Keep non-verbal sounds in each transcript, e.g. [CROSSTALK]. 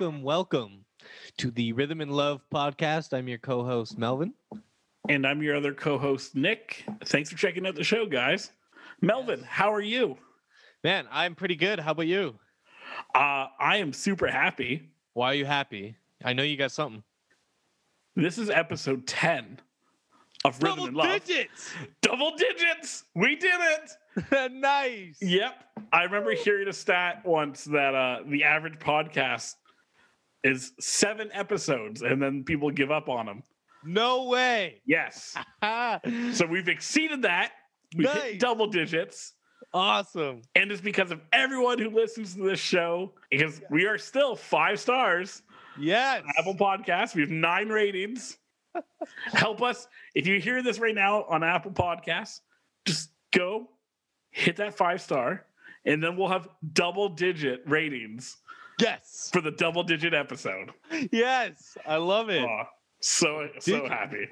welcome, welcome to the Rhythm and Love podcast. I'm your co-host Melvin. And I'm your other co-host Nick. Thanks for checking out the show, guys. Melvin, how are you? Man, I'm pretty good. How about you? Uh, I am super happy. Why are you happy? I know you got something. This is episode 10 of Rhythm Double and Love. digits. Double digits. We did it. [LAUGHS] nice. Yep. I remember hearing a stat once that uh, the average podcast is seven episodes and then people give up on them. No way. Yes. [LAUGHS] So we've exceeded that. We Nice. hit double digits. awesome. And it's because of everyone who listens to this show, because we are still five stars. Yes. Apple Podcasts. We have nine ratings. [LAUGHS] Help us. If you hear this right now on Apple Podcasts, just go hit that five star, and then we'll have double digit ratings Yes. for the double digit episode. Yes. I love it. Aw, so so happy.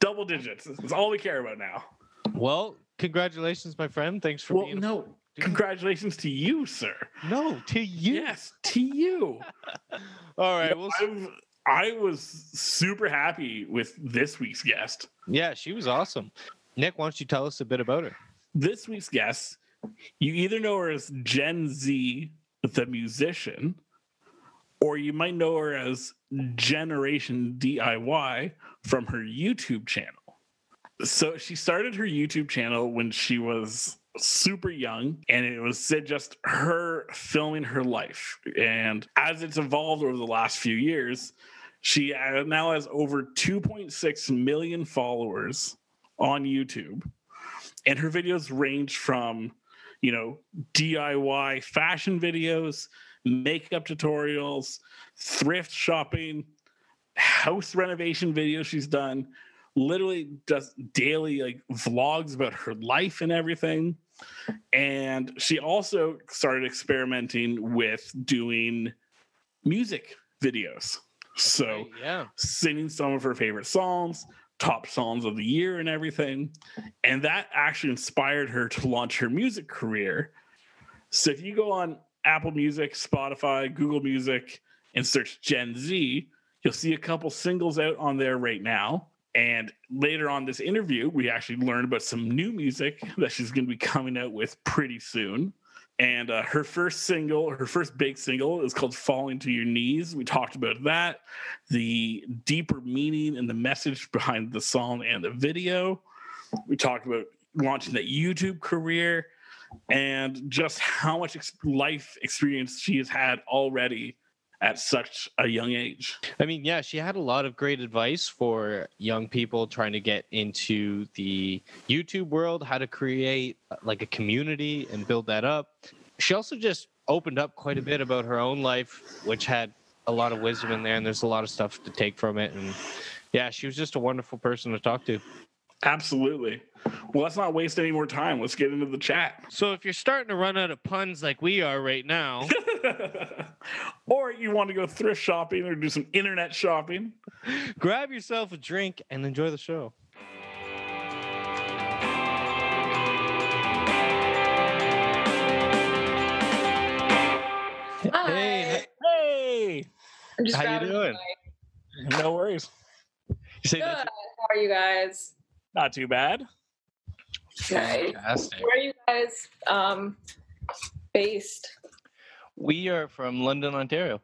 Double digits. That's all we care about now. Well, congratulations, my friend. Thanks for Well, being. no. Congratulations to you, sir. no, to you. Yes, to you. [LAUGHS] All right. Well, I've, I was super happy with this week's guest. yeah, she was awesome. Nick, why don't you tell us a bit about her? This week's guest, you either know her as Gen Z, the musician, or you might know her as Generation DIY from her YouTube channel. So she started her YouTube channel when she was super young, and it was just her filming her life. And as it's evolved over the last few years, she uh, now has over 2.6 million followers on YouTube. And her videos range from, you know, DIY fashion videos, makeup tutorials, thrift shopping, house renovation videos she's done, literally does daily like vlogs about her life and everything. And she also started experimenting with doing music videos. So Okay, yeah. singing some of her favorite songs, top songs of the year, and everything. And that actually inspired her to launch her music career. So if you go on Apple Music, Spotify, Google Music, and search Gen Z, you'll see a couple singles out on there right now. And later on this interview, we actually learned about some new music that she's going to be coming out with pretty soon. And uh, her first single, her first big single, is called Falling to Your Knees. We talked about that, the deeper meaning and the message behind the song and the video. We talked about launching that YouTube career and just how much ex- life experience she has had already at such a young age. I mean, yeah, she had a lot of great advice for young people trying to get into the YouTube world, how to create uh, like a community and build that up. She also just opened up quite a bit about her own life, which had a lot of wisdom in there, and there's a lot of stuff to take from it. And yeah, she was just a wonderful person to talk to. Absolutely. Well, let's not waste any more time. Let's get into the chat. So if you're starting to run out of puns like we are right now, [LAUGHS] or you want to go thrift shopping or do some internet shopping. grab yourself a drink and enjoy the show. Hi. Hey, Hey, I'm just how you doing? mic. no worries. you say Good. How are you guys? Not too bad. Okay. fantastic. Where are you guys um, based? We are from London, Ontario.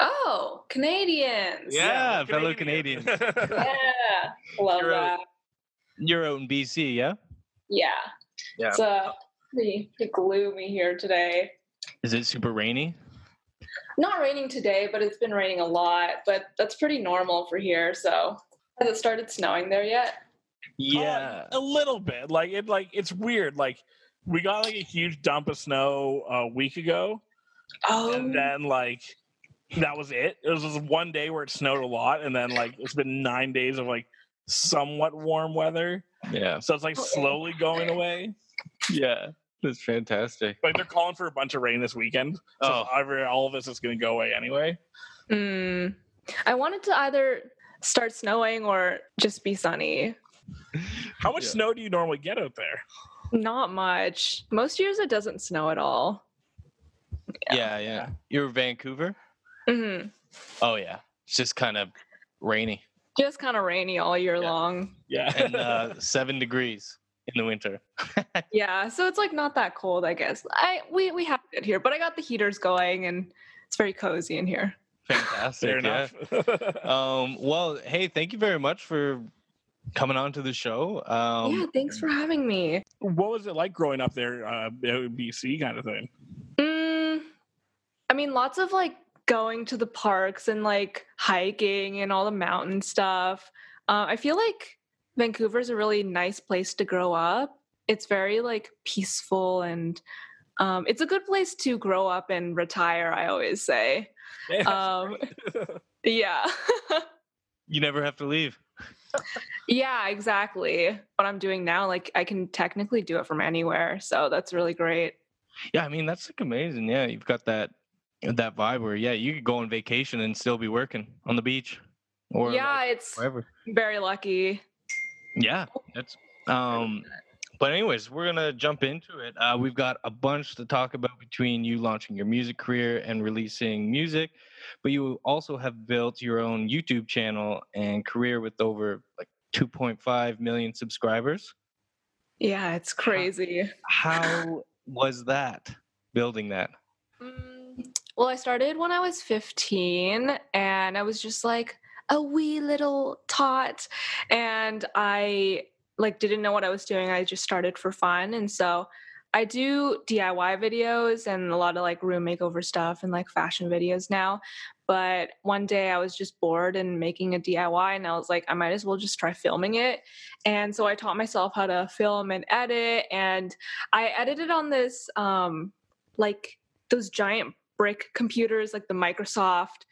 Oh, Canadians. Yeah, we're fellow Canadian. [LAUGHS] Yeah. Love You're that. You're out in BC, yeah? Yeah. Yeah. It's uh, pretty, pretty gloomy here today. Is it super rainy? Not raining today, but it's been raining a lot. But that's pretty normal for here. So, has it started snowing there yet? Uh, a little bit. Like it, like it's weird. Like we got like a huge dump of snow a week ago, Oh, and then like that was it. It was just one day where it snowed a lot, and then like it's been nine days of like somewhat warm weather. yeah. So it's like slowly going away. Yeah. That's fantastic. Like they're calling for a bunch of rain this weekend. So Oh. every, all of this is going to go away anyway. Mm. I wanted to either start snowing or just be sunny. How much Yeah. snow do you normally get out there? Not much. Most years it doesn't snow at all. Yeah, yeah. You're Vancouver? hmm Oh yeah, it's just kind of rainy Just kind of rainy all year Yeah. long. Yeah. and uh, [LAUGHS] seven degrees in the winter. [LAUGHS] Yeah, so it's like not that cold, I guess. I we we have it here, but I got the heaters going and it's very cozy in here. Fantastic. Fair yeah. enough. [LAUGHS] Um, well, hey, thank you very much for coming on to the show. Um, yeah, thanks for having me. what was it like growing up there, uh, BC kind of thing? Mm, I mean, lots of like going to the parks and like hiking and all the mountain stuff. Uh, I feel like Vancouver's a really nice place to grow up. It's very like peaceful and um, it's a good place to grow up and retire. I always say, um, [LAUGHS] yeah, [LAUGHS] You never have to leave. Yeah, exactly. What I'm doing now, like I can technically do it from anywhere, so that's really great. Yeah, I mean that's like amazing. Yeah, you've got that that vibe where yeah, you could go on vacation and still be working on the beach or yeah, like, it's wherever. very lucky. Yeah, that's um. But anyways, we're gonna jump into it. Uh, we've got a bunch to talk about between you launching your music career and releasing music, but you also have built your own YouTube channel and career with over like 2.5 million subscribers. Yeah, it's crazy. How was that building that? Mm, Well, I started when I was 15 and I was just like a wee little tot and I like didn't know what I was doing. I just started for fun and so I do DIY videos and a lot of like room makeover stuff and like fashion videos now. But one day I was just bored and making a DIY and I was like I might as well just try filming it. And so I taught myself how to film and edit and I edited on this um like those giant brick computers like the Microsoft.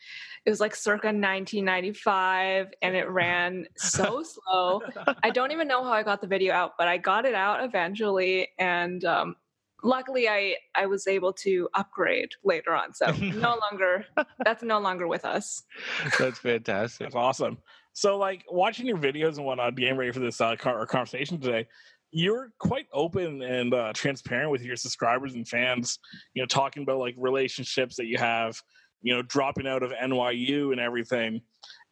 It was like circa 1995 and it [LAUGHS] ran so slow. I don't even know how I got the video out, but I got it out eventually and um luckily I I was able to upgrade later on. So no [LAUGHS] longer that's no longer with us. That's fantastic. That's awesome. So, like watching your videos and whatnot, getting ready for this uh, our conversation today, you're quite open and uh, transparent with your subscribers and fans. You know, talking about like relationships that you have. You know, dropping out of NYU and everything,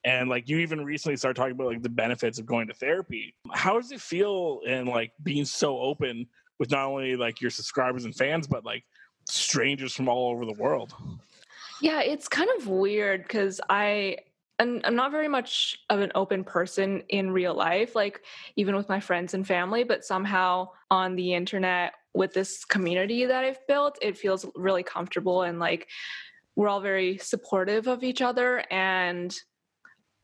and like you even recently started talking about like the benefits of going to therapy. How does it feel and like being so open with not only like your subscribers and fans, but like strangers from all over the world? Yeah, it's kind of weird because I and I'm not very much of an open person in real life, like even with my friends and family, but somehow on the internet with this community that I've built, it feels really comfortable and like we're all very supportive of each other. And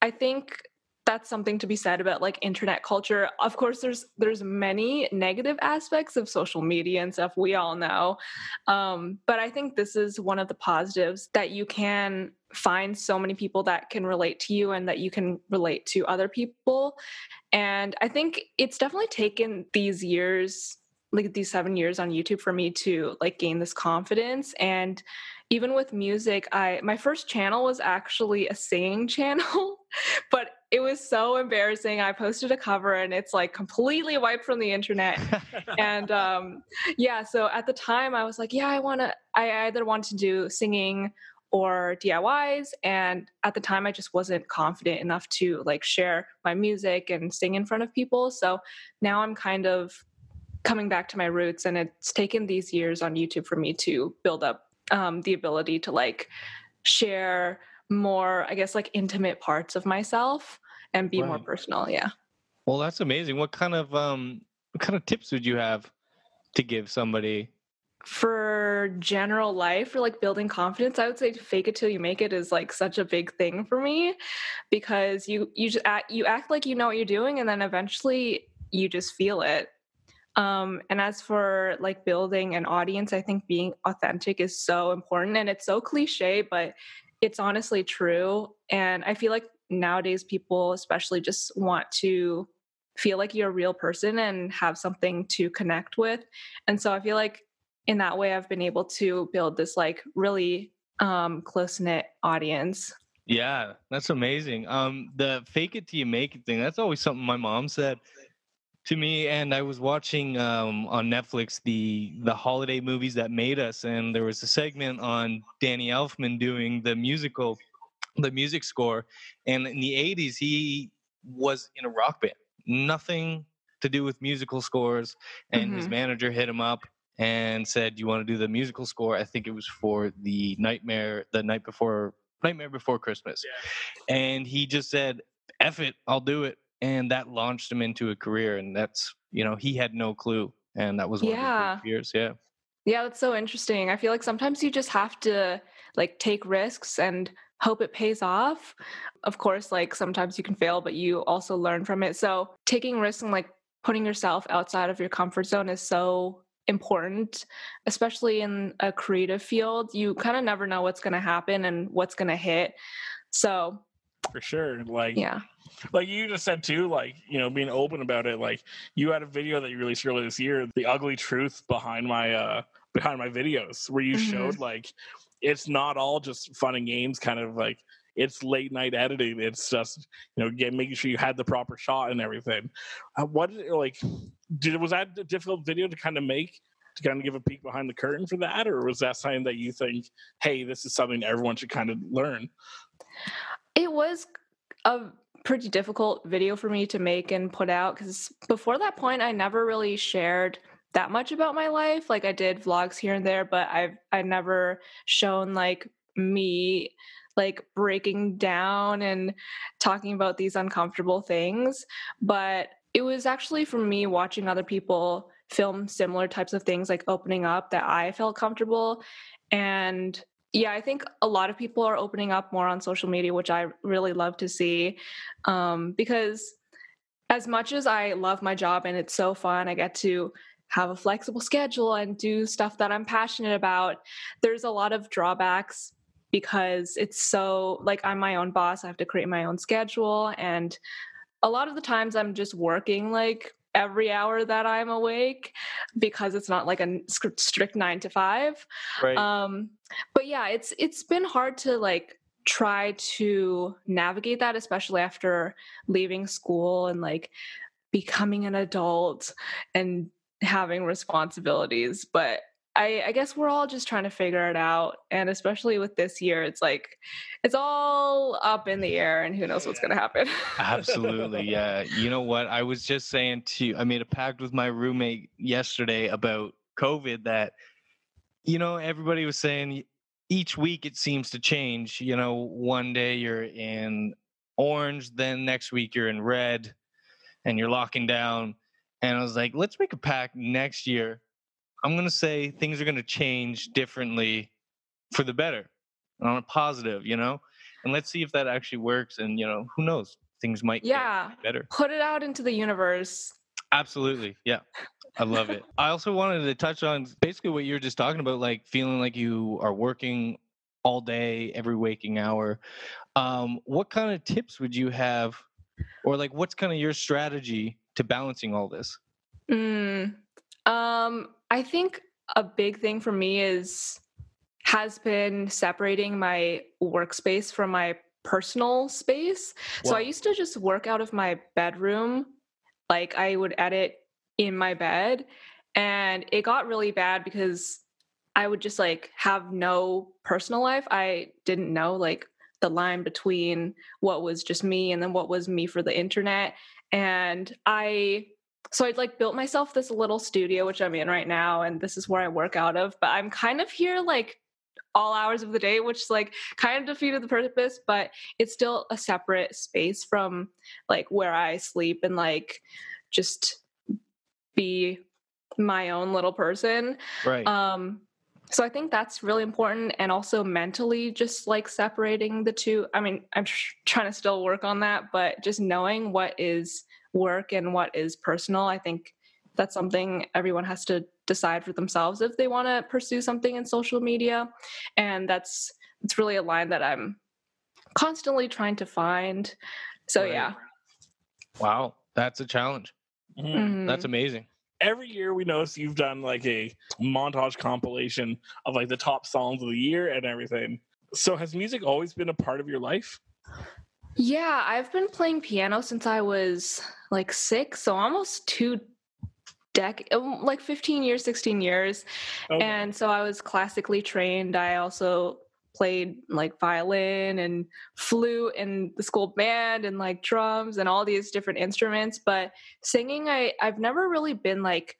I think that's something to be said about like internet culture. Of course, there's there's many negative aspects of social media and stuff we all know, um, but I think this is one of the positives that you can find so many people that can relate to you and that you can relate to other people. And I think it's definitely taken these years, like these seven years on YouTube, for me to like gain this confidence and even with music i my first channel was actually a singing [LAUGHS] channel but it was so embarrassing i posted a cover and it's like completely wiped from the internet. And um yeah so at the time i was like yeah i want to i either want to do singing or diys and at the time i just wasn't confident enough to like share my music and sing in front of people. So now i'm kind of coming back to my roots and it's taken these years on youtube for me to build up um, the ability to like share more i guess like intimate parts of myself and be more personal yeah Well, that's amazing. What kind of um what kind of tips would you have to give somebody? for general life or like building confidence i would say fake it till you make it is like such a big thing for me because you you just act, you act like you know what you're doing and then eventually you just feel it um and as for like building an audience i think being authentic is so important and it's so cliche but it's honestly true and i feel like nowadays people especially just want to feel like you're a real person and have something to connect with and so i feel like in that way i've been able to build this like really um close knit audience Yeah, that's amazing. Um, the fake it till you make it thing. That's always something my mom said. To me and i was watching um, on netflix the the holiday movies that made us and there was a segment on danny elfman doing the musical the music score and in the 80s he was in a rock band nothing to do with musical scores and his Mhm. manager hit him up and said you want to do the musical score i think it was for the nightmare the night before nightmare before christmas and he just said F it, I'll do it. And that launched him into a career. And that's, you know, he had no clue. And that was one Yeah. of fears. Yeah. Yeah, that's so interesting. I feel like sometimes you just have to like take risks and hope it pays off. Of course, like sometimes you can fail, but you also learn from it. So taking risks and like putting yourself outside of your comfort zone is so important, especially in a creative field. You kind of never know what's going to happen and what's going to hit. So, For sure. Like yeah. like you just said too, like, you know, being open about it. Like you had a video that you released earlier this year, the ugly truth behind my uh behind my videos, where you Mhm. showed like it's not all just fun and games, kind of like it's late night editing. It's just you know, get making sure you had the proper shot and everything. Uh, what did it, like did was that a difficult video to kind of make? To kind of give a peek behind the curtain for that, or was that something that you think, hey, this is something everyone should kind of learn? It was a pretty difficult video for me to make and put out because before that point, I never really shared that much about my life. Like I did vlogs here and there, but I've I never shown like me like breaking down and talking about these uncomfortable things. But it was actually for me watching other people film similar types of things, like opening up, that I felt comfortable. And yeah, I think a lot of people are opening up more on social media, which I really love to see. Um, because as much as I love my job and it's so fun, I get to have a flexible schedule and do stuff that I'm passionate about, there's a lot of drawbacks because it's so like I'm my own boss. I have to create my own schedule. And a lot of the times I'm just working like every hour that I'm awake because it's not like a strict nine to five Right. um but yeah it's it's been hard to like try to navigate that especially after leaving school and like becoming an adult and having responsibilities but I, I guess we're all just trying to figure it out and especially with this year it's like it's all up in the air and who knows what's going to happen Absolutely. [LAUGHS] Yeah. You know what? I was just saying to, I made a pact with my roommate yesterday about COVID that, you know, everybody was saying each week it seems to change. You know, one day you're in orange, then next week you're in red and you're locking down. And I was like, let's make a pact next year. I'm going to say things are going to change differently for the better on a positive, you know? And let's see if that actually works. And, you know, who knows? Things might get yeah better. put it out into the universe Absolutely. Yeah. I love it. I also wanted to touch on basically what you were just talking about, like feeling like you are working all day, every waking hour. Um, what kind of tips would you have, or like what's kind of your strategy to balancing all this? Mm, um, I think a big thing for me is has been separating my workspace from my personal space. So I used to just work out of my bedroom. Like I would edit in my bed and it got really bad because I would just like have no personal life. I didn't know like the line between what was just me and then what was me for the internet. And I so I'd like built myself this little studio, which I'm in right now, and this is where I work out of. But I'm kind of here like all hours of the day, which like kind of defeated the purpose, but it's still a separate space from like where I sleep and like just be my own little person. Right. Um, so I think that's really important, and also mentally, just like separating the two. I mean, I'm tr- trying to still work on that, but just knowing what is work and what is personal, I think that's something everyone has to decide for themselves if they want to pursue something in social media, and that's it's really a line that I'm constantly trying to find. So Right. yeah, wow. That's a challenge. Mhm. That's amazing. Every year we notice you've done like a montage compilation of like the top songs of the year and everything. So has music always been a part of your life? Yeah, I've been playing piano since I was like six, so almost two dec um, like 15 years 16 years okay. and so i was classically trained i also played like violin and flute in the school band and like drums and all these different instruments but singing i i've never really been like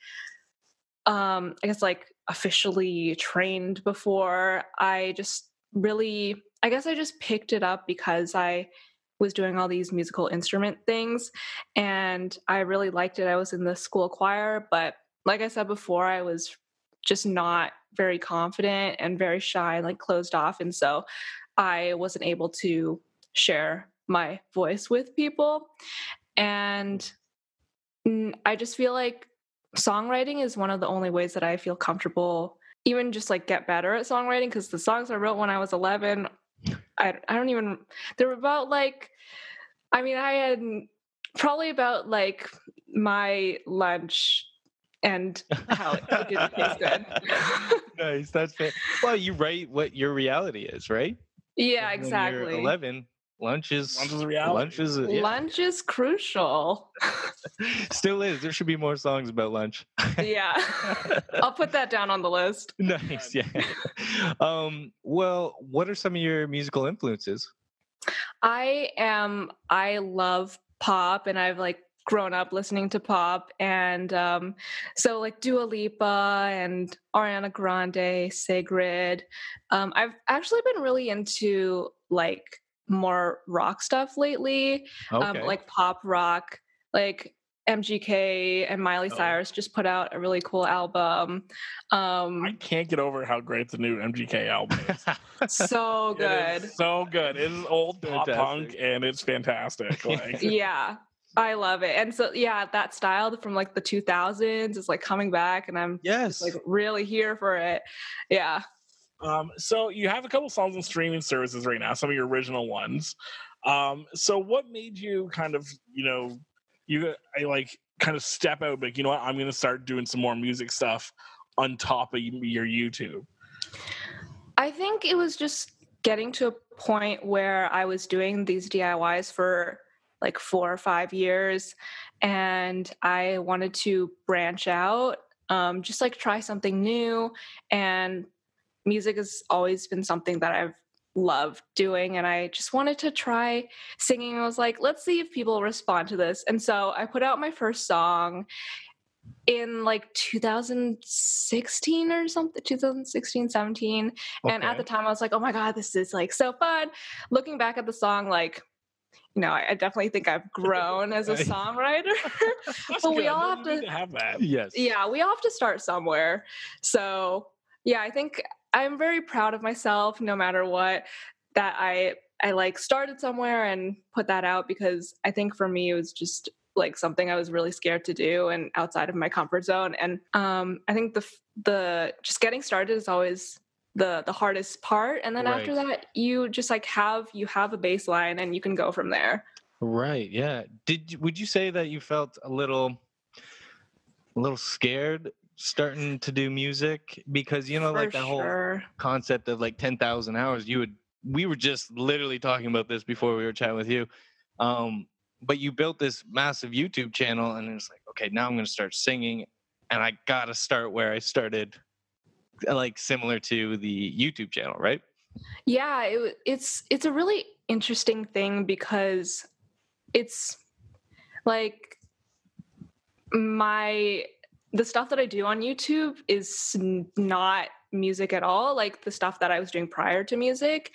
um i guess like officially trained before i just really i guess i just picked it up because i was doing all these musical instrument things and I really liked it. I was in the school choir, but like I said before, I was just not very confident and very shy and like closed off and so I wasn't able to share my voice with people. And I just feel like songwriting is one of the only ways that I feel comfortable even just like get better at songwriting because the songs I wrote when I was 11 I, I don't even they were about like I mean I had probably about like my lunch and how it didn't taste good. [LAUGHS] nice, that's fair. Well, you write what your reality is, right? Yeah, when exactly. Eleven. Lunch is lunch is reality. Lunch is yeah. lunch is crucial. [LAUGHS] Still is. There should be more songs about lunch. yeah, [LAUGHS] I'll put that down on the list. Nice. Yeah. Um. Well, what are some of your musical influences? I am. I love pop, and I've like grown up listening to pop and um, so like Dua Lipa and Ariana Grande, Sigrid. Um, I've actually been really into like more rock stuff lately, um, okay. um, like pop rock, like MGK and Miley oh. Cyrus just put out a really cool album. Um, I can't get over how great the new MGK album is. [LAUGHS] so good, so good. It is old pop punk and it's fantastic. Like, [LAUGHS] yeah, I love it. And so yeah, that style from like the 2000s is like coming back, and I'm yes like really here for it. Yeah. Um, so you have a couple songs on streaming services right now, some of your original ones. Um, so what made you kind of, you know, you I like kind of step out, like, you know what, I'm gonna start doing some more music stuff on top of your YouTube? I think it was just getting to a point where I was doing these DIYs for like four or five years and I wanted to branch out, um, just like try something new and music has always been something that I've loved doing and I just wanted to try singing. I was like, let's see if people respond to this. And so I put out my first song in like 2016 or something 2016 17 okay. and at the time i was like oh my god this is like so fun looking back at the song like you know i, definitely think i've grown as a [LAUGHS] songwriter. [LAUGHS] But we all have to, to have that. Yes. Yeah we all have to start somewhere. So yeah i think I'm very proud of myself no matter what that I I like started somewhere and put that out because I think for me it was just like something I was really scared to do and outside of my comfort zone. And um I think the the just getting started is always the the hardest part and then right. after that you just like have you have a baseline and you can go from there. Right. Yeah. Did would you say that you felt a little a little scared starting to do music because you know For like that sure. whole concept of like 10,000 hours you would we were just literally talking about this before we were chatting with you um but you built this massive YouTube channel and it's like okay now I'm going to start singing and I got to start where I started like similar to the YouTube channel right yeah it, it's it's a really interesting thing because it's like my the stuff that I do on YouTube is not music at all, like the stuff that I was doing prior to music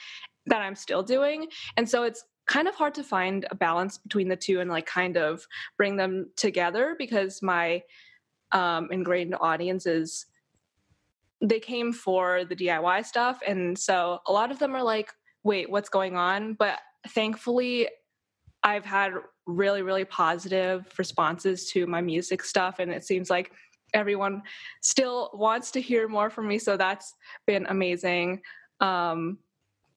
that I'm still doing. And so it's kind of hard to find a balance between the two and like kind of bring them together because my um, ingrained audience is they came for the DIY stuff. And so a lot of them are like, wait, what's going on? But thankfully, I've had really, really positive responses to my music stuff. And it seems like everyone still wants to hear more from me so that's been amazing um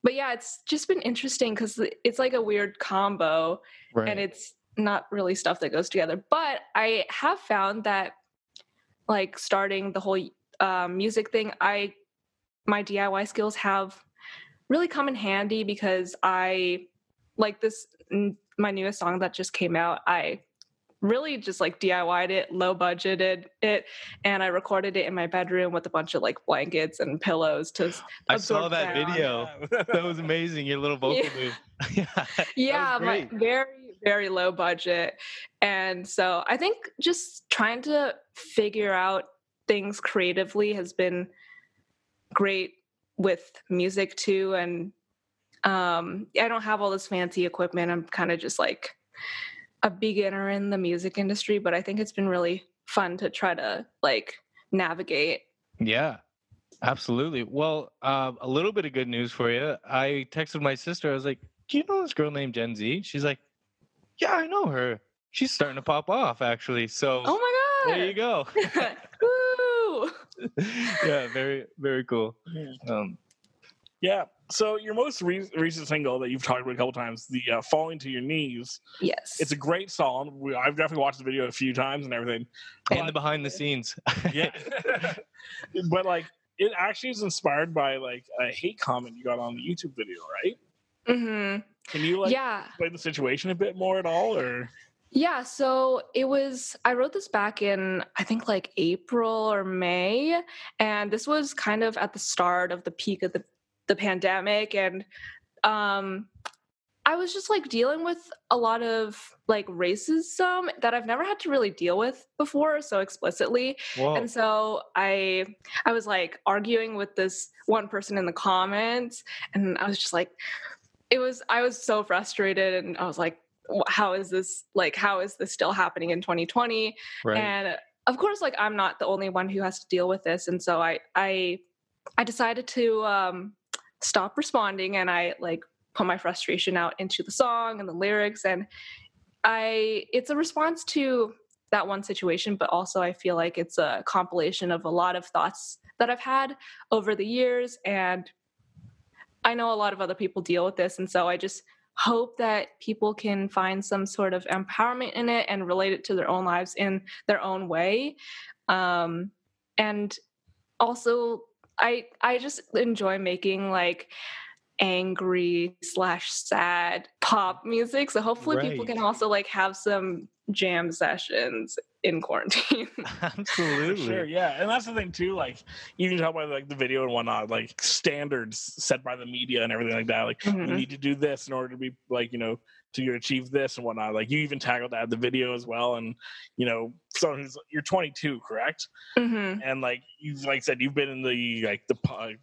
but yeah it's just been interesting because it's like a weird combo right. and it's not really stuff that goes together but i have found that like starting the whole um, music thing i my diy skills have really come in handy because i like this my newest song that just came out i really just like DIYed it, low budgeted it, and I recorded it in my bedroom with a bunch of like blankets and pillows to. [GASPS] I saw that sound. video. that was amazing. Your little vocal [LAUGHS] yeah. move. yeah, yeah my very very low budget, and so I think just trying to figure out things creatively has been great with music too, and um, I don't have all this fancy equipment. I'm kind of just like a beginner in the music industry, but I think it's been really fun to try to like navigate. Yeah, absolutely. Well, uh, a little bit of good news for you. I texted my sister. I was like, "Do you know this girl named Gen Z?" She's like, "Yeah, I know her. She's starting to pop off, actually." So, oh my god, there you go. [LAUGHS] [LAUGHS] [LAUGHS] yeah, very very cool. Um, yeah. So your most re- recent single that you've talked about a couple times, the uh, "Falling to Your Knees." Yes, it's a great song. We, I've definitely watched the video a few times and everything. And the behind the scenes. [LAUGHS] yeah, [LAUGHS] but like it actually is inspired by like a hate comment you got on the YouTube video, right? Mm-hmm. Can you like yeah. explain the situation a bit more at all, or? Yeah, so it was, I wrote this back in, I think like April or May. And this was kind of at the start of the peak of the the pandemic and um I was just like dealing with a lot of like racism that I've never had to really deal with before so explicitly. Whoa. And so I I was like arguing with this one person in the comments and I was just like it was I was so frustrated and I was like how is this like how is this still happening in 2020? Right. And of course like I'm not the only one who has to deal with this and so I I I decided to um stop responding and I like put my frustration out into the song and the lyrics and I it's a response to that one situation but also I feel like it's a compilation of a lot of thoughts that I've had over the years and I know a lot of other people deal with this and so I just hope that people can find some sort of empowerment in it and relate it to their own lives in their own way. Um, and also I I just enjoy making like angry slash sad pop music. So hopefully right. people can also like have some jam sessions in quarantine. [LAUGHS] [LAUGHS] Absolutely. Sure, yeah. And that's the thing too, like you can tell by like the video and whatnot, like standards set by the media and everything like that. Like mm-hmm. you need to do this in order to be like, you know, to achieve this and whatnot. Like you even tackled that in the video as well. And you know, so you're 22, correct? Mm-hmm. And like you like said, you've been in the like the,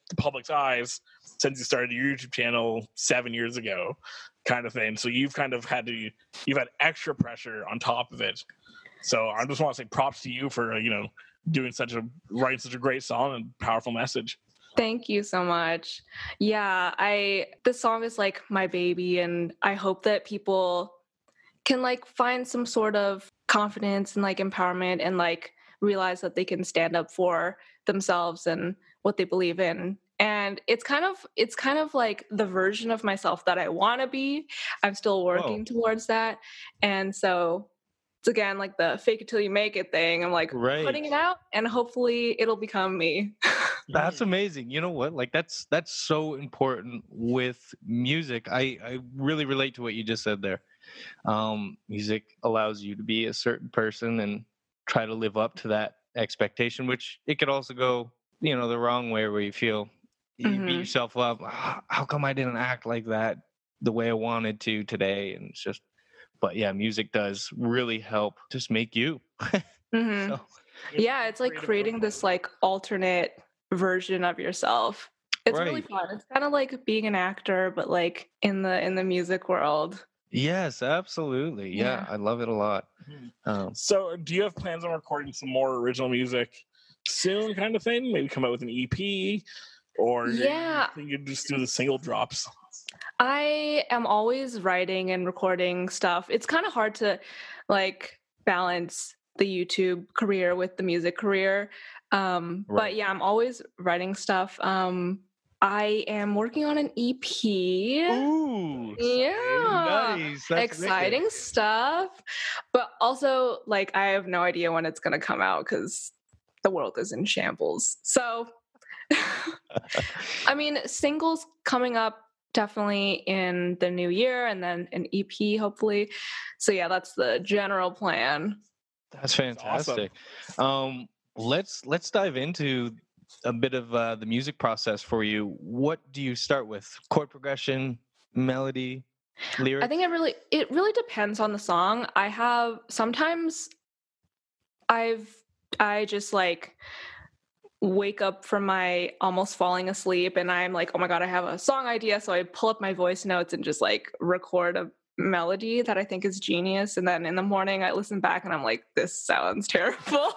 the public's eyes since you started your YouTube channel seven years ago, kind of thing. So you've kind of had to you've had extra pressure on top of it. So I just want to say props to you for you know doing such a writing such a great song and powerful message. Thank you so much. Yeah, I this song is like my baby and I hope that people can like find some sort of confidence and like empowerment and like realize that they can stand up for themselves and what they believe in and it's kind of it's kind of like the version of myself that i want to be i'm still working Whoa. towards that and so it's again like the fake it till you make it thing i'm like right. putting it out and hopefully it'll become me [LAUGHS] that's amazing you know what like that's that's so important with music i i really relate to what you just said there. Um music allows you to be a certain person and try to live up to that expectation which it could also go you know the wrong way where you feel you mm-hmm. beat yourself up how come i didn't act like that the way i wanted to today? And it's just but yeah music does really help just make you. [LAUGHS] Mm-hmm. so, yeah it's like creating this like alternate version of yourself. It's right. really fun. It's kind of like being an actor but like in the in the music world. Yes absolutely. Yeah, yeah. i love it a lot. Mm-hmm. um, so do you have plans on recording some more original music soon kind of thing? Maybe come out with an ep or yeah. you, you just do the single drops? I am always writing and recording stuff. It's kind of hard to like balance the youtube career with the music career um, right. But yeah, I'm always writing stuff. Um, I am working on an EP. Ooh, yeah, nice. exciting wicked. stuff. But also, like, I have no idea when it's gonna come out because the world is in shambles. So, [LAUGHS] I mean, singles coming up definitely in the new year and then an EP hopefully. So yeah, that's the general plan. That's That's awesome. fantastic. Um, let's let's dive into a bit of uh, the music process for you. What do you start with? Chord progression, melody, lyrics. I think it really it really depends on the song. I have sometimes I've I just like wake up from my almost falling asleep and I'm like, "Oh my god, I have a song idea." So I pull up my voice notes and just like record a melody that I think is genius and then in the morning I listen back and I'm like, "This sounds terrible."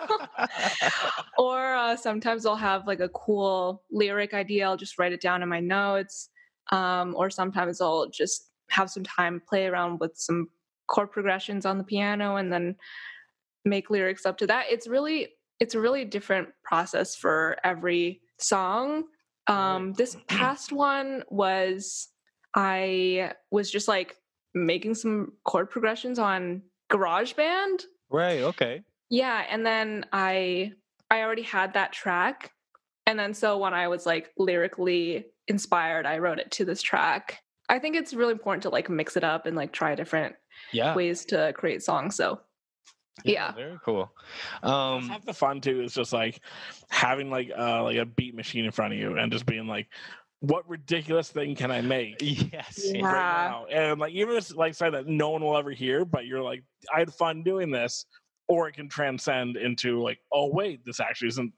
[LAUGHS] or uh, sometimes I'll have like a cool lyric idea. I'll just write it down in my notes. Um, or sometimes I'll just have some time, play around with some chord progressions on the piano, and then make lyrics up to that. It's really it's a really different process for every song. Um, this past one was I was just like making some chord progressions on GarageBand. right. Okay. Yeah, and then I I already had that track. And then so when I was like lyrically inspired, I wrote it to this track. I think it's really important to like mix it up and like try different Yeah. ways to create songs. So yeah. Very cool. Um, half the fun too is just like having like uh like a beat machine in front of you and just being like, what ridiculous thing can I make? yes. Yeah. right now. And like even if it's like something that no one will ever hear, but you're like, I had fun doing this, or it can transcend into like, oh wait, this actually isn't,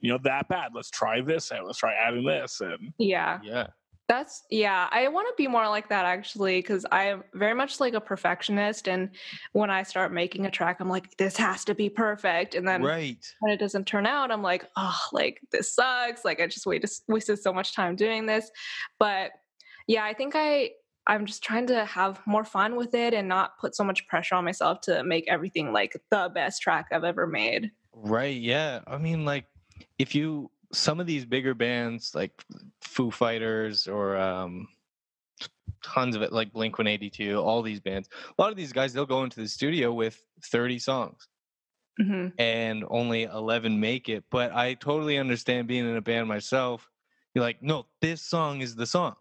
you know, that bad. Let's try this out. Let's try adding this. And yeah. Yeah. That's yeah, I want to be more like that actually cuz I'm very much like a perfectionist and when I start making a track I'm like this has to be perfect and then Right. when it doesn't turn out i'm like oh like this sucks like i just waited, wasted so much time doing this but yeah i think i i'm just trying to have more fun with it and not put so much pressure on myself to make everything like the best track i've ever made Right. Yeah. I mean, like, if you some of these bigger bands like Foo Fighters or um, tons of it, like Blink One Eighty Two, all these bands. A lot of these guys, they'll go into the studio with thirty songs, hmm and only eleven make it. But I totally understand being in a band myself. You're like, no, this song is the song,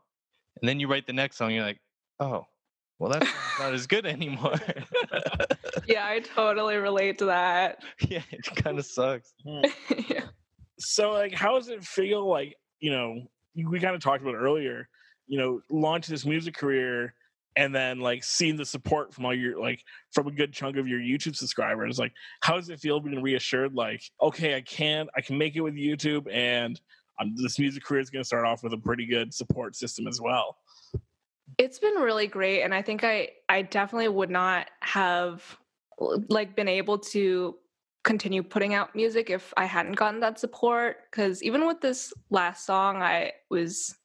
and then you write the next song. You're like, oh, well, that's not as good anymore. [LAUGHS] yeah i totally relate to that [LAUGHS] yeah, it kind of sucks. [LAUGHS] yeah. So like how does it feel like, you know, we kind of talked about earlier, you know, launch this music career and then like seeing the support from all your like from a good chunk of your YouTube subscribers. Like, how does it feel being reassured? Like, okay, I can I can make it with YouTube, and um, this music career is going to start off with a pretty good support system as well. it's been really great and i think i i definitely would not have like been able to continue putting out music if i hadn't gotten that support because even with this last song i was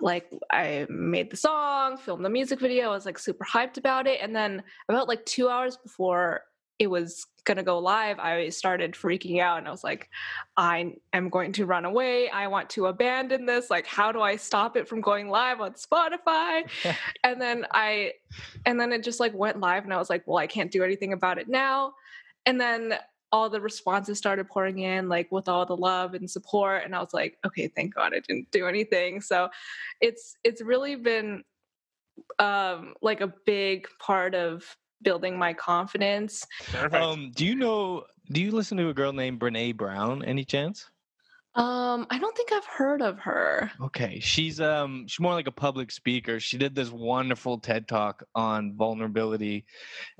like i made the song filmed the music video i was like super hyped about it and then about like two hours before it was gonna go live i started freaking out and i was like i am going to run away i want to abandon this like how do i stop it from going live on spotify? [LAUGHS] And then i and then it just like went live and i was like well i can't do anything about it now. And then all the responses started pouring in like with all the love and support and i was like okay thank god i didn't do anything so it's it's really been um like a big part of building my confidence Um, do you know? Do you listen to a girl named Brene Brown? Any chance? um i don't think i've heard of her Okay, she's um she's more like a public speaker. She did this wonderful TED talk on vulnerability,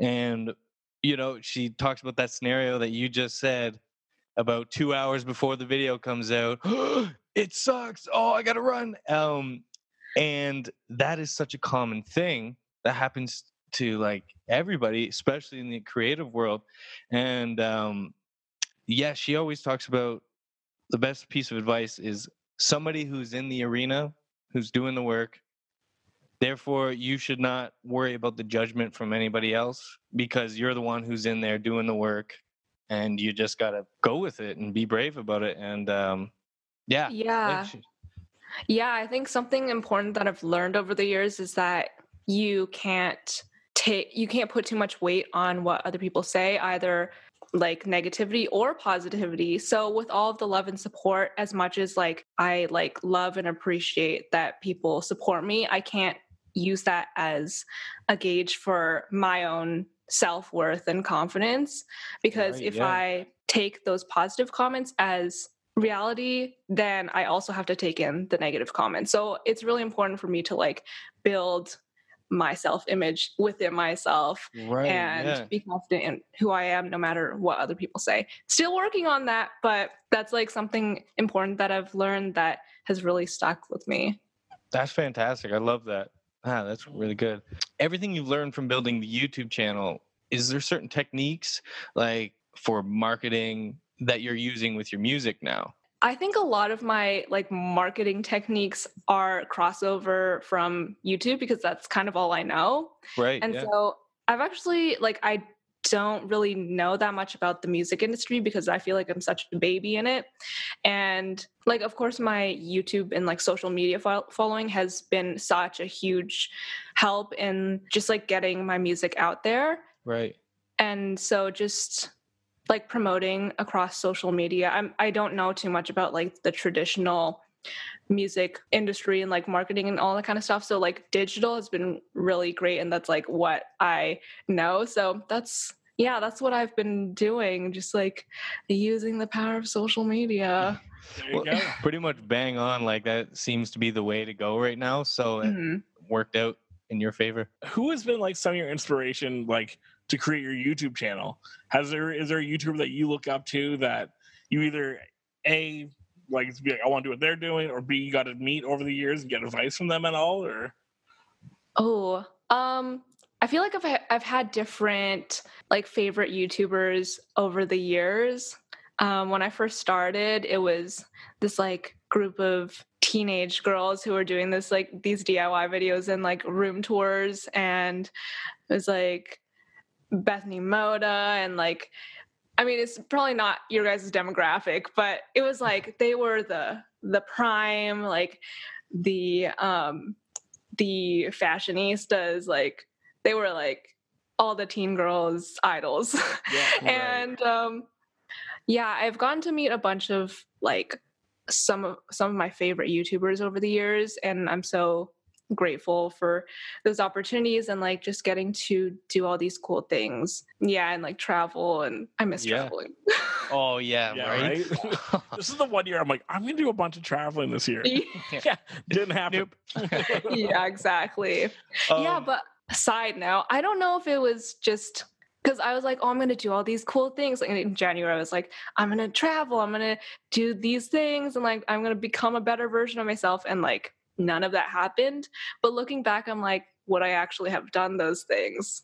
and you know she talks about that scenario that you just said about two hours before the video comes out. [GASPS] it sucks. Oh, I gotta run. Um, and that is such a common thing that happens to like everybody, especially in the creative world. And um, yeah, she always talks about the best piece of advice is somebody who's in the arena, who's doing the work. Therefore, you should not worry about the judgment from anybody else because you're the one who's in there doing the work, and you just gotta go with it and be brave about it. And um, yeah, yeah Yeah, I think something important that I've learned over the years is that you can't take you can't put too much weight on what other people say either like negativity or positivity. So with all of the love and support, as much as like I like love and appreciate that people support me, I can't use that as a gauge for my own self-worth and confidence because Right, if yeah. I take those positive comments as reality, then I also have to take in the negative comments. So it's really important for me to like build my self image within myself Right. and yeah. be confident in who I am no matter what other people say. Still working on that, but that's like something important that I've learned that has really stuck with me. That's fantastic. I love that. Ah, that's really good. Everything you've learned from building the YouTube channel, is there certain techniques like for marketing that you're using with your music now? I think a lot of my like marketing techniques are crossover from YouTube because that's kind of all I know. Right. And yeah. so I've actually like I don't really know that much about the music industry because I feel like I'm such a baby in it. And like of course my YouTube and like social media fo- following has been such a huge help in just like getting my music out there. right. And so just like promoting across social media. I'm I don't know too much about like the traditional music industry and like marketing and all that kind of stuff. So like digital has been really great and that's like what I know. So that's yeah, that's what I've been doing, just like using the power of social media. [LAUGHS] There you Well, go. [LAUGHS] pretty much bang on. Like that seems to be the way to go right now. So it Mhm. worked out in your favor. Who has been like some of your inspiration, like to create your YouTube channel? Has there is there a YouTuber that you look up to that you either a like be like I want to do what they're doing, or b you got to meet over the years and get advice from them at all, or Oh, um, I feel like I've I've had different like favorite YouTubers over the years. Um, when I first started, it was this like group of teenage girls who were doing this like these DIY videos and like room tours, and it was like Bethany Mota and like. I mean, it's probably not your guys' demographic, but it was like they were the the prime, like the um the fashionistas like they were like all the teen girls idols Yeah, [LAUGHS] right. and um yeah i've gotten to meet a bunch of like some of some of my favorite youtubers over the years and i'm so grateful for those opportunities and like just getting to do all these cool things yeah and like travel and i miss Yeah. traveling Oh yeah, Yeah, right. [LAUGHS] this is the one year I'm like I'm gonna do a bunch of traveling this year. [LAUGHS] yeah, Didn't happen. yeah exactly yeah, Um, but side note, I don't know if it was just because I was like, oh, I'm going to do all these cool things. Like in January, I was like, I'm going to travel, I'm going to do these things, and like, I'm going to become a better version of myself. And like, none of that happened. But looking back, I'm like, would I actually have done those things?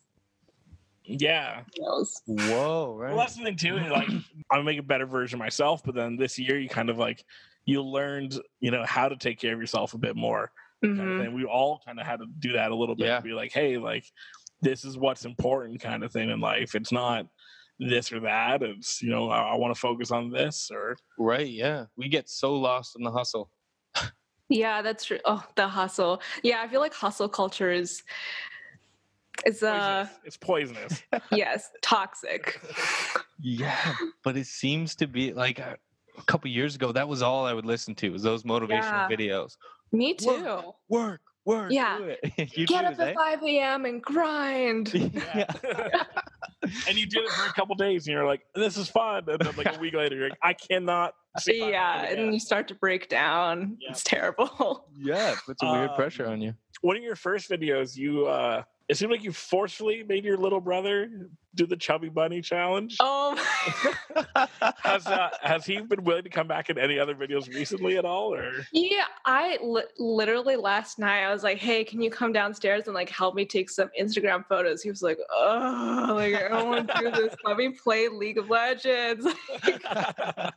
yeah. Who knows? Whoa, right. Well, that's the thing too. Is like, [CLEARS THROAT] I'm gonna make a better version of myself, but then this year you kind of like you learned, you know, how to take care of yourself a bit more. Kind of thing. We all kind of had to do that a little bit. Yeah. Be like, hey, like this is what's important, kind of thing in life. It's not this or that. It's you know, I, I want to focus on this or Right, yeah. We get so lost in the hustle. Yeah, that's true. Oh, the hustle. Yeah, I feel like hustle culture is is uh poisonous. it's poisonous. [LAUGHS] yes toxic. Yeah, but it seems to be like a, a couple years ago. That was all I would listen to was those motivational Yeah. videos. Me too. Work, work. Yeah. do it. [LAUGHS] you Get do up it, at 5 a.m. and grind. [LAUGHS] Yeah. [LAUGHS] and you did it for a couple days, and you're like, "This is fun." And then like a week later, you're like, "I cannot." see yeah, and again." you start to break down. Yeah. It's terrible. yeah, it puts a weird Um, pressure on you. one of your first videos, you uh it seemed like you forcefully made your little brother do the chubby bunny challenge. Oh my [LAUGHS] Has uh, [LAUGHS] has he been willing to come back in any other videos recently at all, or Yeah, I li- literally last night I was like, "Hey, can you come downstairs and like help me take some Instagram photos?" He was like, "Oh, like I don't want to do this. Let me play League of Legends." [LAUGHS] how,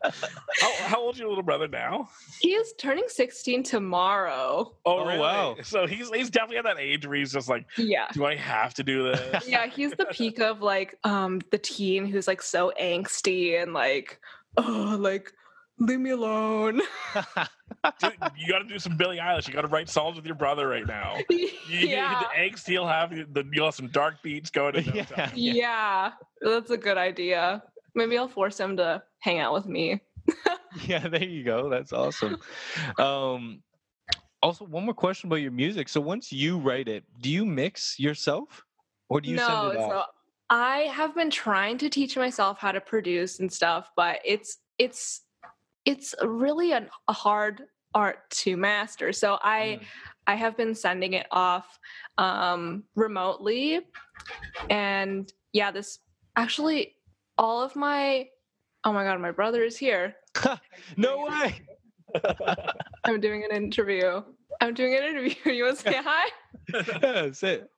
how old is your little brother now? he is turning 16 tomorrow. Oh, Oh, really? wow. So he's he's definitely at that age where he's just like, Yeah. "Do I have to do this?" Yeah, he's the peak of like um the teen who's like so angsty and like, "Oh, like leave me alone." [LAUGHS] Dude, you got to do some Billie Eilish. You got to write songs with your brother right now. [LAUGHS] You, yeah. the angst he'll have, the, you'll have some dark beats going into Yeah. yeah. Yeah, that's a good idea. maybe I'll force him to hang out with me. [LAUGHS] yeah, there you go. That's awesome. Um, also, one more question about your music. So once you write it, do you mix yourself, or do you no, send it so off? I have been trying to teach myself how to produce and stuff, but it's it's it's really an, a hard art to master. So I Mm. I have been sending it off um, remotely, and yeah, this actually all of my oh my god, my brother is here. no way. [LAUGHS] I'm doing an interview. I'm doing an interview. [LAUGHS] You want to say [LAUGHS] hi? That's it.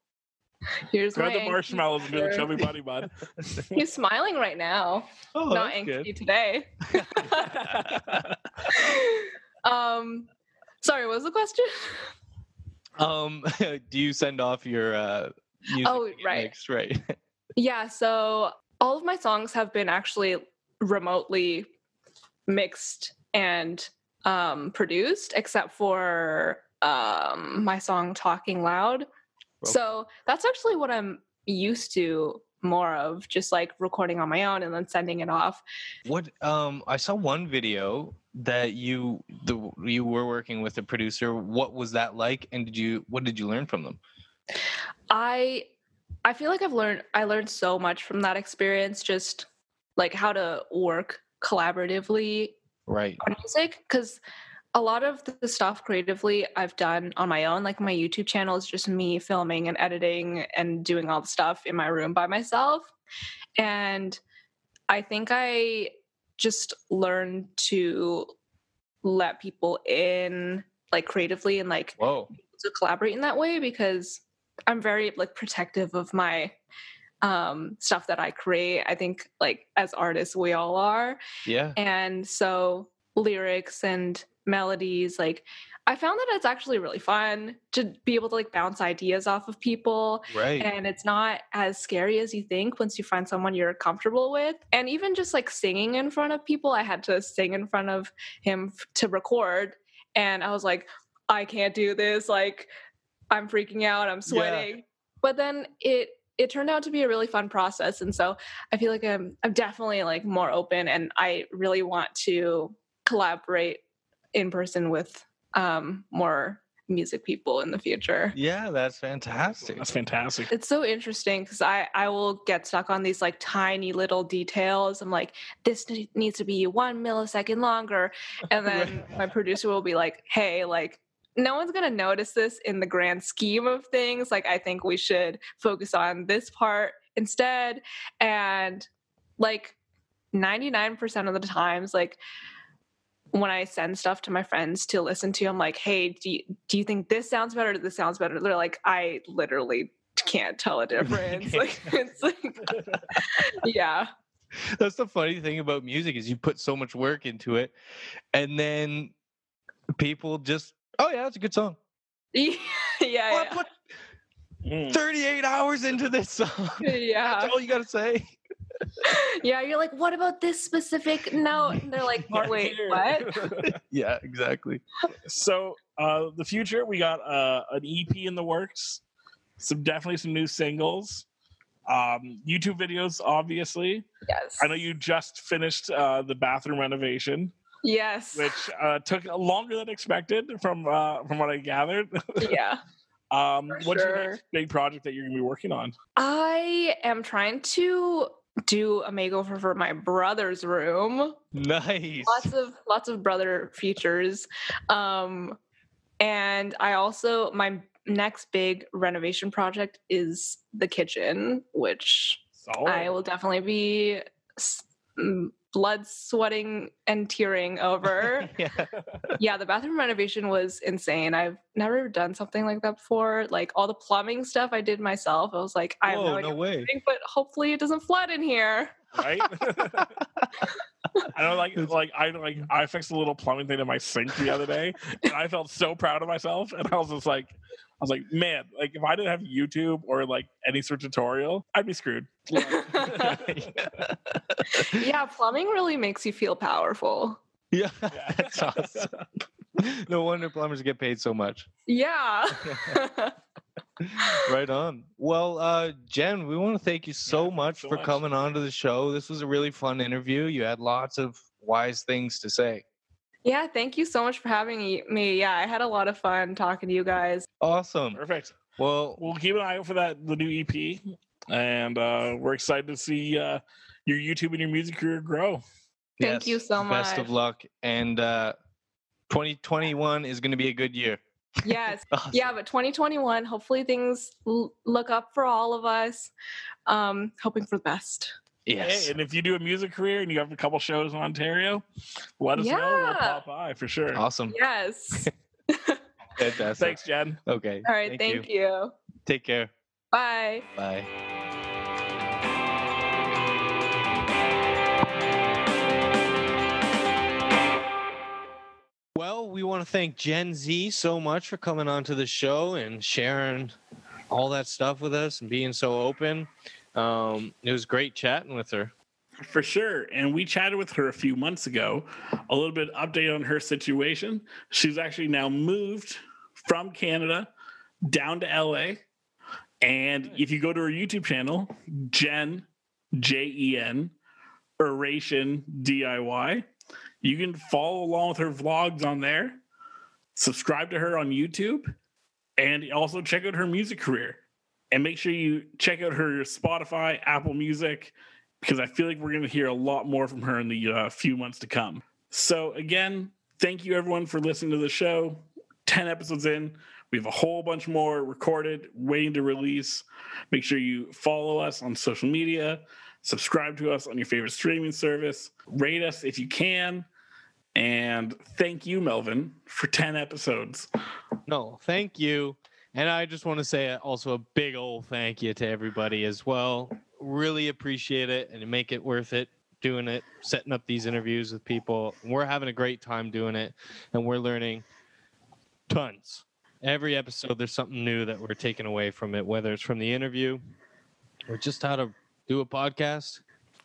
Here's Grab my the marshmallows and be like, answer. show me bud. [LAUGHS] He's smiling right now. Oh, Not that's angry good. today. [LAUGHS] um, sorry, what was the question? um, [LAUGHS] do you send off your uh, music? Oh, right. mixed, right. Yeah, so all of my songs have been actually remotely mixed and um, produced, except for um, my song "Talking Loud." So that's actually what I'm used to more of, just like recording on my own and then sending it off. What um I saw one video that you the you were working with a producer. What was that like and did you what did you learn from them? I I feel like I've learned I learned so much from that experience just like how to work collaboratively Right. on music cuz a lot of the stuff creatively I've done on my own like my YouTube channel is just me filming and editing and doing all the stuff in my room by myself and I think I just learned to let people in like creatively and like Whoa. to collaborate in that way because I'm very like protective of my um stuff that I create. I think like as artists we all are. Yeah. And so lyrics and melodies like I found that it's actually really fun to be able to like bounce ideas off of people Right. and it's not as scary as you think once you find someone you're comfortable with and even just like singing in front of people i had to sing in front of him to record and i was like i can't do this like i'm freaking out i'm sweating but then it it turned out to be a really fun process and so i feel like i'm i'm definitely like more open and i really want to collaborate in person with um more music people in the future yeah, that's fantastic. That's fantastic. it's so interesting because I I will get stuck on these like tiny little details. I'm like, this needs to be one millisecond longer, and then my producer will be like, hey, like no one's gonna notice this in the grand scheme of things. Like I think we should focus on this part instead, and like 99% of the times, like when I send stuff to my friends to listen to, I'm like, hey, do you, do you think this sounds better? Or this sounds better? They're like, I literally can't tell a difference. [LAUGHS] like, it's like, [LAUGHS] yeah, That's the funny thing about music is you put so much work into it and then people just oh yeah, that's a good song. [LAUGHS] yeah, Well, I yeah. put Mm. 38 hours into this song. Yeah, That's all you gotta say. [LAUGHS] yeah. You're like, what about this specific note? And they're like, [LAUGHS] oh, wait, what? [LAUGHS] Yeah, exactly. so uh the future we got uh an ep in the works some definitely some new singles um youtube videos obviously Yes. i know you just finished uh the bathroom renovation Yes. which uh took longer than expected from uh from what i gathered yeah. um For what's your next big project that you're gonna be working on I am trying to do a makeover for my brother's room. Nice. lots of lots of brother features um and i also my next big renovation project is the kitchen which Solid. i will definitely be mm, blood sweating and tearing over [LAUGHS] yeah. yeah the bathroom renovation was insane i've never done something like that before like all the plumbing stuff i did myself i was like i have no Whoa, idea no way. I'm doing, but hopefully it doesn't flood in here right? [LAUGHS] I don't like like I like mm. I fixed a little plumbing thing in my sink the other day, and I felt so proud of myself. And I was just like, I was like, man, like if I didn't have YouTube or like any sort of tutorial, I'd be screwed. yeah [LAUGHS] plumbing really makes you feel powerful yeah. [LAUGHS] Yeah. [LAUGHS] That's awesome. No wonder plumbers get paid so much. Yeah. right on. Well, uh, Jen, we want to thank you so thanks much so for much. coming on to the show. This was a really fun interview. You had lots of wise things to say. Yeah, thank you so much for having me- me. Yeah, I had a lot of fun talking to you guys. Awesome. Perfect. Well, We'll keep an eye out for that the new EP, and uh, we're excited to see uh, your YouTube and your music career grow. Thank you so much. Best of luck. And uh, 2021 is going to be a good year. Yes. [LAUGHS] Awesome. Yeah, but 2021, hopefully things l- look up for all of us. Um, hoping for the best. Yes. Hey, and if you do a music career and you have a couple shows in Ontario, let us know. We'll pop by for sure. Awesome. Yes. [LAUGHS] Fantastic. Thanks, Jen. Okay. all right. Thank, you. Take care. Bye. Bye. Well, we want to thank Gen Z so much for coming onto the show and sharing all that stuff with us and being so open. Um, it was great chatting with her. For sure. And we chatted with her a few months ago. A little bit update on her situation. She's actually now moved from Canada down to LA. And if you go to her YouTube channel, Jen, J E N, Oration DIY, you can follow along with her vlogs on there, subscribe to her on YouTube, and also check out her music career. And make sure you check out her Spotify, Apple Music, because I feel like we're going to hear a lot more from her in the uh, few months to come. So, again, thank you everyone for listening to the show. 10 episodes in, we have a whole bunch more recorded, waiting to release. Make sure you follow us on social media, subscribe to us on your favorite streaming service, rate us if you can. And thank you, Melvin, for 10 episodes. No, thank you. And I just want to say also a big old thank you to everybody as well. Really appreciate it and make it worth it doing it, setting up these interviews with people. We're having a great time doing it and we're learning tons. Every episode there's something new that we're taking away from it, whether it's from the interview or just how to do a podcast.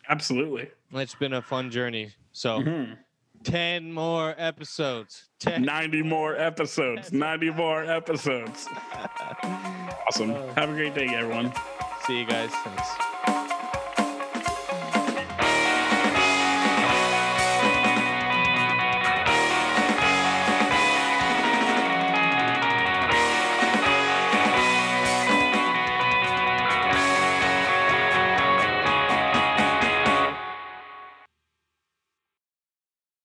Absolutely. It's been a fun journey. So Mhm. 10 more episodes. 10 90 more episodes. 90 more episodes. [LAUGHS] Awesome. Have a great day, everyone. See you guys. Thanks.